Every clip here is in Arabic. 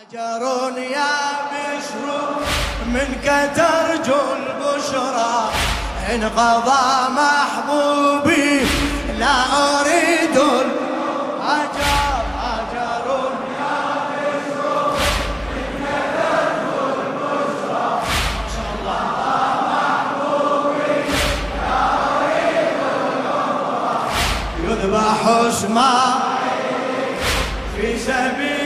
هاجر يا بشر منك ترجو البشرى انقضى محبوبي لا أريد هاجر هاجر يا بشر منك ترجو البشرى انقضى محبوبي لا أريد يذبح اسماعيل في سبيل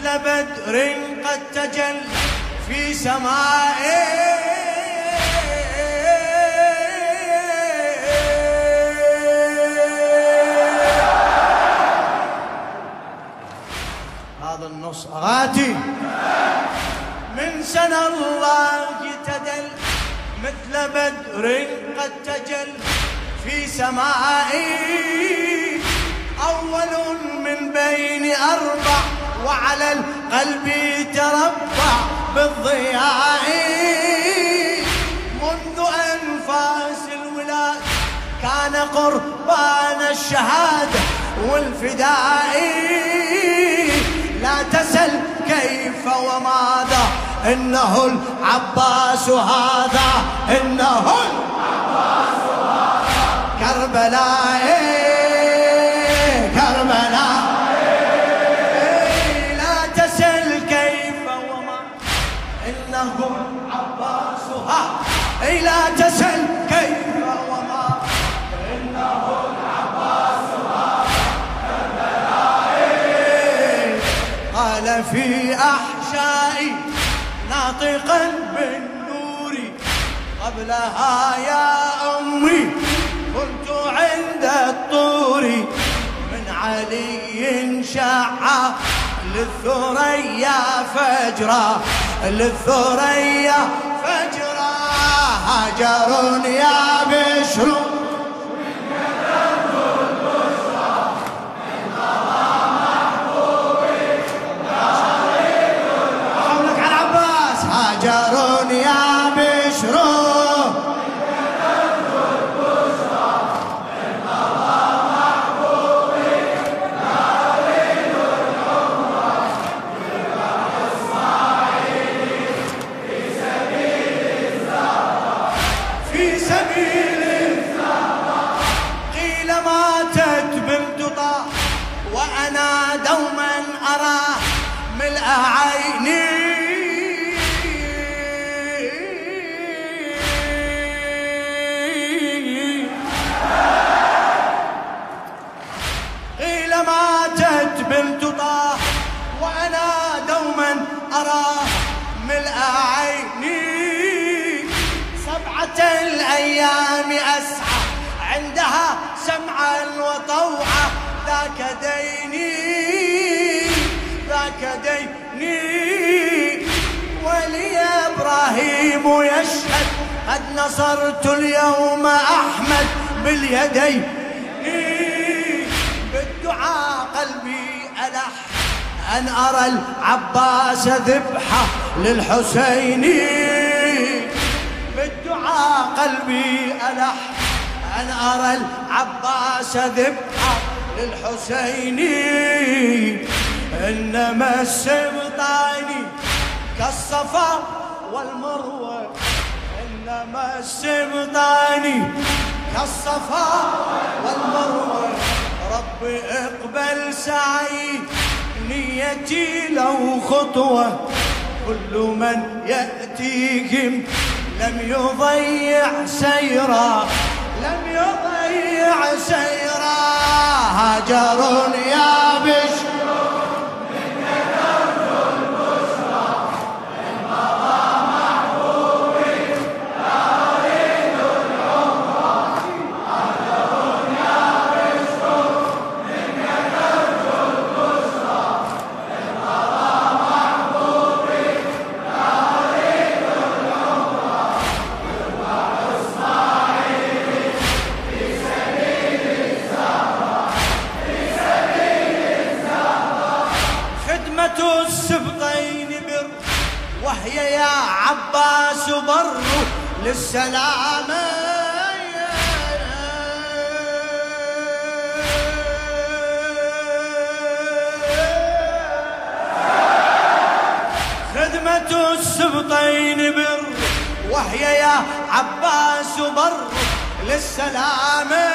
مثل بدر قد تجل في سمائه هذا النص غاتي من سنة الله تدل مثل بدر قد تجل في سمائي أول من بين أربع وعلى القلب تربع بالضياء. منذ أنفاس الولاد كان قربان الشهادة والفداء. لا تسل كيف وماذا إنه العباس هذا إنه العباس هذا. كربلاء قال في أحشائي ناطقا بالنور قبلها يا أمي كنت عند الطور من علي شع للثريا فجرا للثريا فجرا. هجر يا بشر وأنا دوما أرى ملء عيني. قيل ماتت بنت طه وأنا دوما أرى ملء عيني. سبعة الأيام أسعى عندها سمعا وطوعا. ذاك ديني ذاك ديني. ولي إبراهيم يشهد قد نصرت اليوم أحمد باليدين. بالدعاء قلبي ألح أن أرى العباس ذبحة للحسين. بالدعاء قلبي ألح أن أرى العباس ذبحة للحسين إنما السبطاني كالصفا والمروة. إنما السبطاني كالصفا والمروة. رب اقبل سعي نيتي لو خطوة. كل من يأتيهم لم يضيع سيرا لم يضيع سيرا هاجر يا بشر السبطين بر وهي يا عباس بر. للسلامة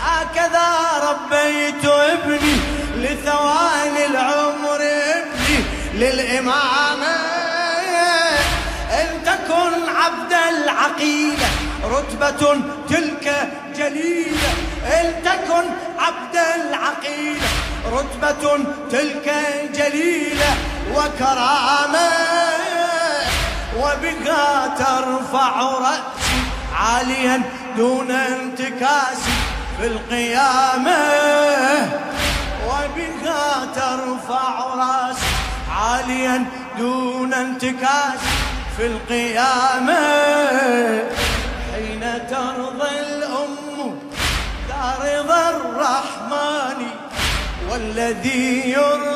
هكذا ربيت ابني لثواني العمر ابني للإمامة. إن تكن عبد العقيدة رتبة تلك جليلة. إن تكن عبد العقيدة رتبة تلك جليلة. وكرامة وبها ترفع رأسي عاليا دون انتكاس في القيامة. وبها ترفع رأسي عاليا دون انتكاس في القيامة. حين ترضى الأم دار الرحمن والذي يرضيني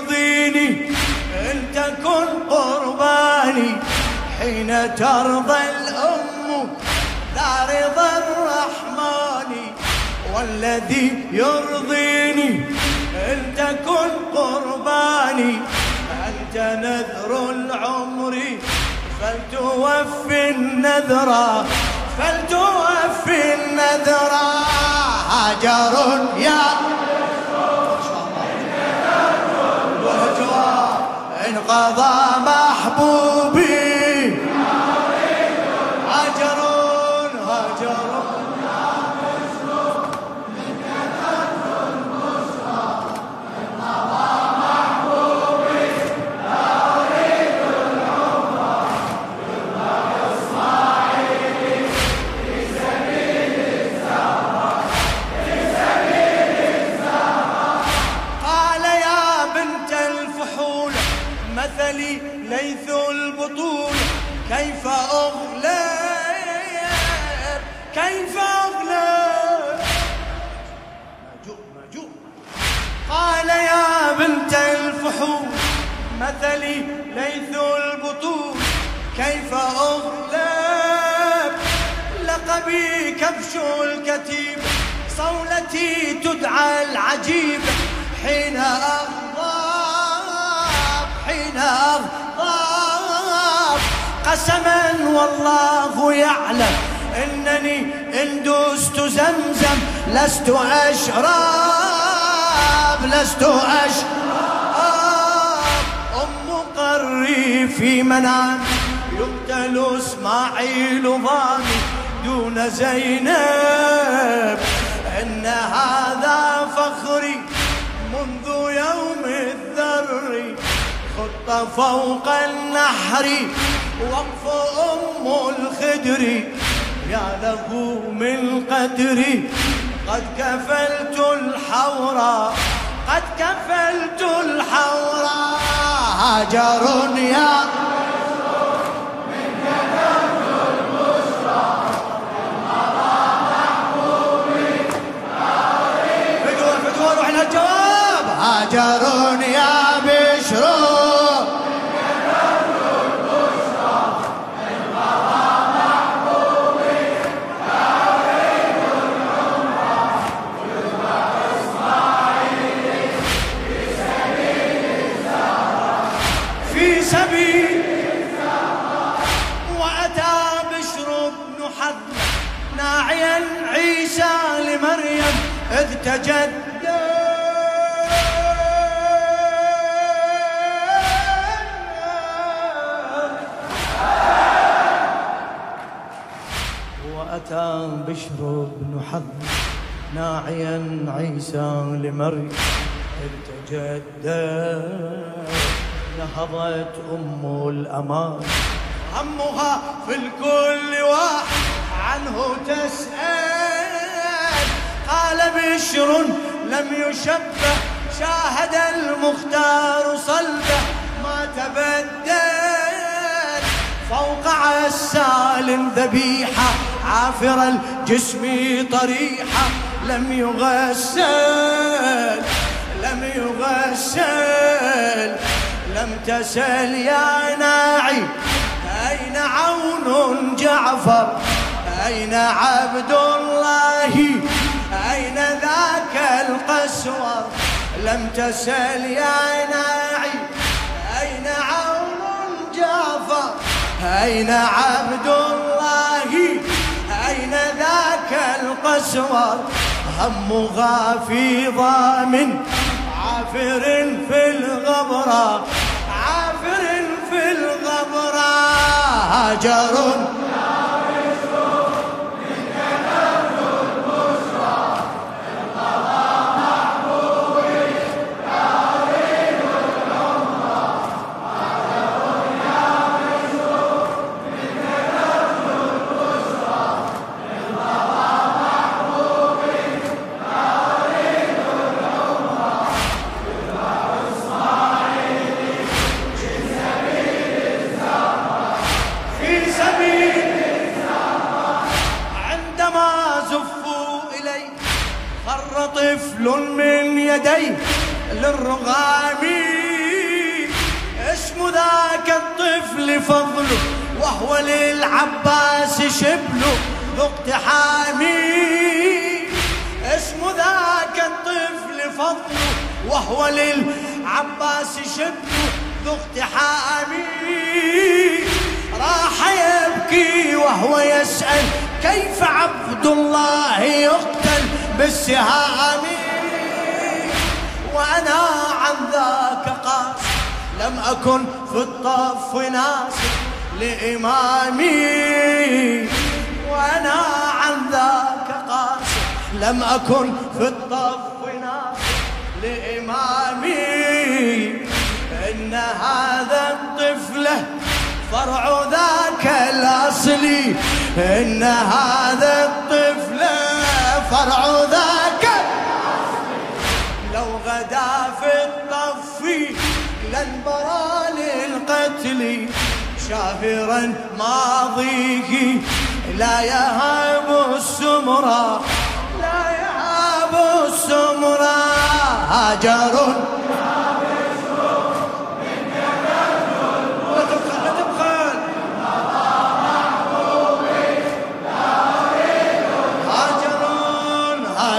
تكن قرباني حين ترضى الأم ذا رضا الرحمن والذي يرضيني إن تكن قرباني أنت نذر العمر فلتوفي النذر فلتوفي النذر. هاجر يا انقضى محبوبي. مثلي ليث البطول كيف أغلب لقبي كبش الكتيب؟ صولتي تدعى العجيب. حين أغضب حين أغضب. قسما والله يعلم إنني إن دست زمزم لست أشرب لست أشرب في منام يقتل إسماعيل ضامي دون زينب. إن هذا فخري منذ يوم الذر. خط فوق النحر وقف أم الخدر. يا له من قدري قد كفلت الحورى قد كفلت الحورى هاجر يا هاجر يا وأتى بشر بن ناعيا عيسى لمريم إذ تجدد نهضت أم الأمان. همها في الكل واحد عنه تسأل. قال بشر لم يشبه شاهد المختار صلبه. ما تبدل فوق عسال ذبيحة. عافر الجسم طريحة لم يغسل لم يغسل لم تسل يا ناعي. أين عون جعفر؟ أين عبد الله؟ أين ذاك القسور لم تسل يا ناعي. أين عون جعفر؟ أين عبد الله القسور همها في ضامن عافر في الغبرة عافر في الغبرة هاجر يديه للرغام. اسم ذاك الطفل فضله وهو للعباس شبله ذو اقتحامي اسم ذاك الطفل فضله وهو للعباس شبله ذو اقتحامي راح يبكي وهو يسأل كيف عبد الله يقتل بالسهام؟ وأنا عن ذاك قاس لم أكن في الطف ناسي لإمامي. وأنا عن ذاك قاس لم أكن في الطف ناسي لإمامي. إن هذا الطفل فرع ذاك إن هذا الطفل فرع ذاك. لو غدا في الطف لانبرى للقتل. شافرا ماضيه. لا يهاب السمرة. لا يهاب السمرة. هاجر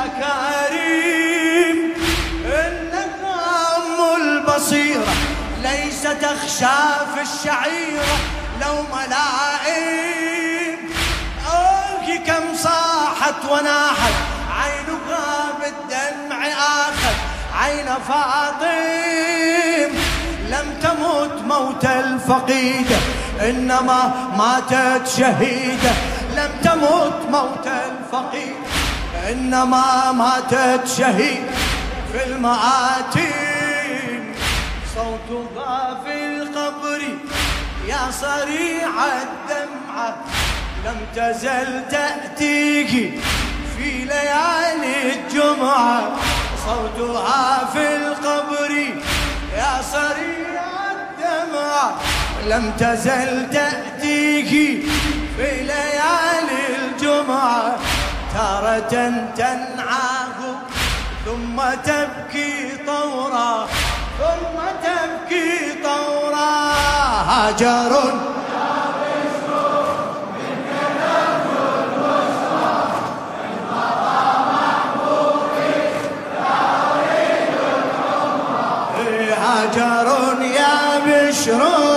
للأكارم إنك أم البصيرة ليس تخشى في الشعيرة. لو ملائم أوه كم صاحت وناحت. عينها بالدمع آخر. عين فاطم لم تمت موت الفقيدة إنما ماتت شهيدة. لم تمت موت إنما ماتت شهيد في المآتين صوتها في القبر يا صريع الدمعة لم تزل تأتيك في ليالي الجمعة. صوتها في القبر يا صريع الدمعة لم تزل تأتيك في ليالي الجمعة. تارة تنعاه ثم تبكي طورا ثم تبكي طورا هاجر. هاجر يا بشرى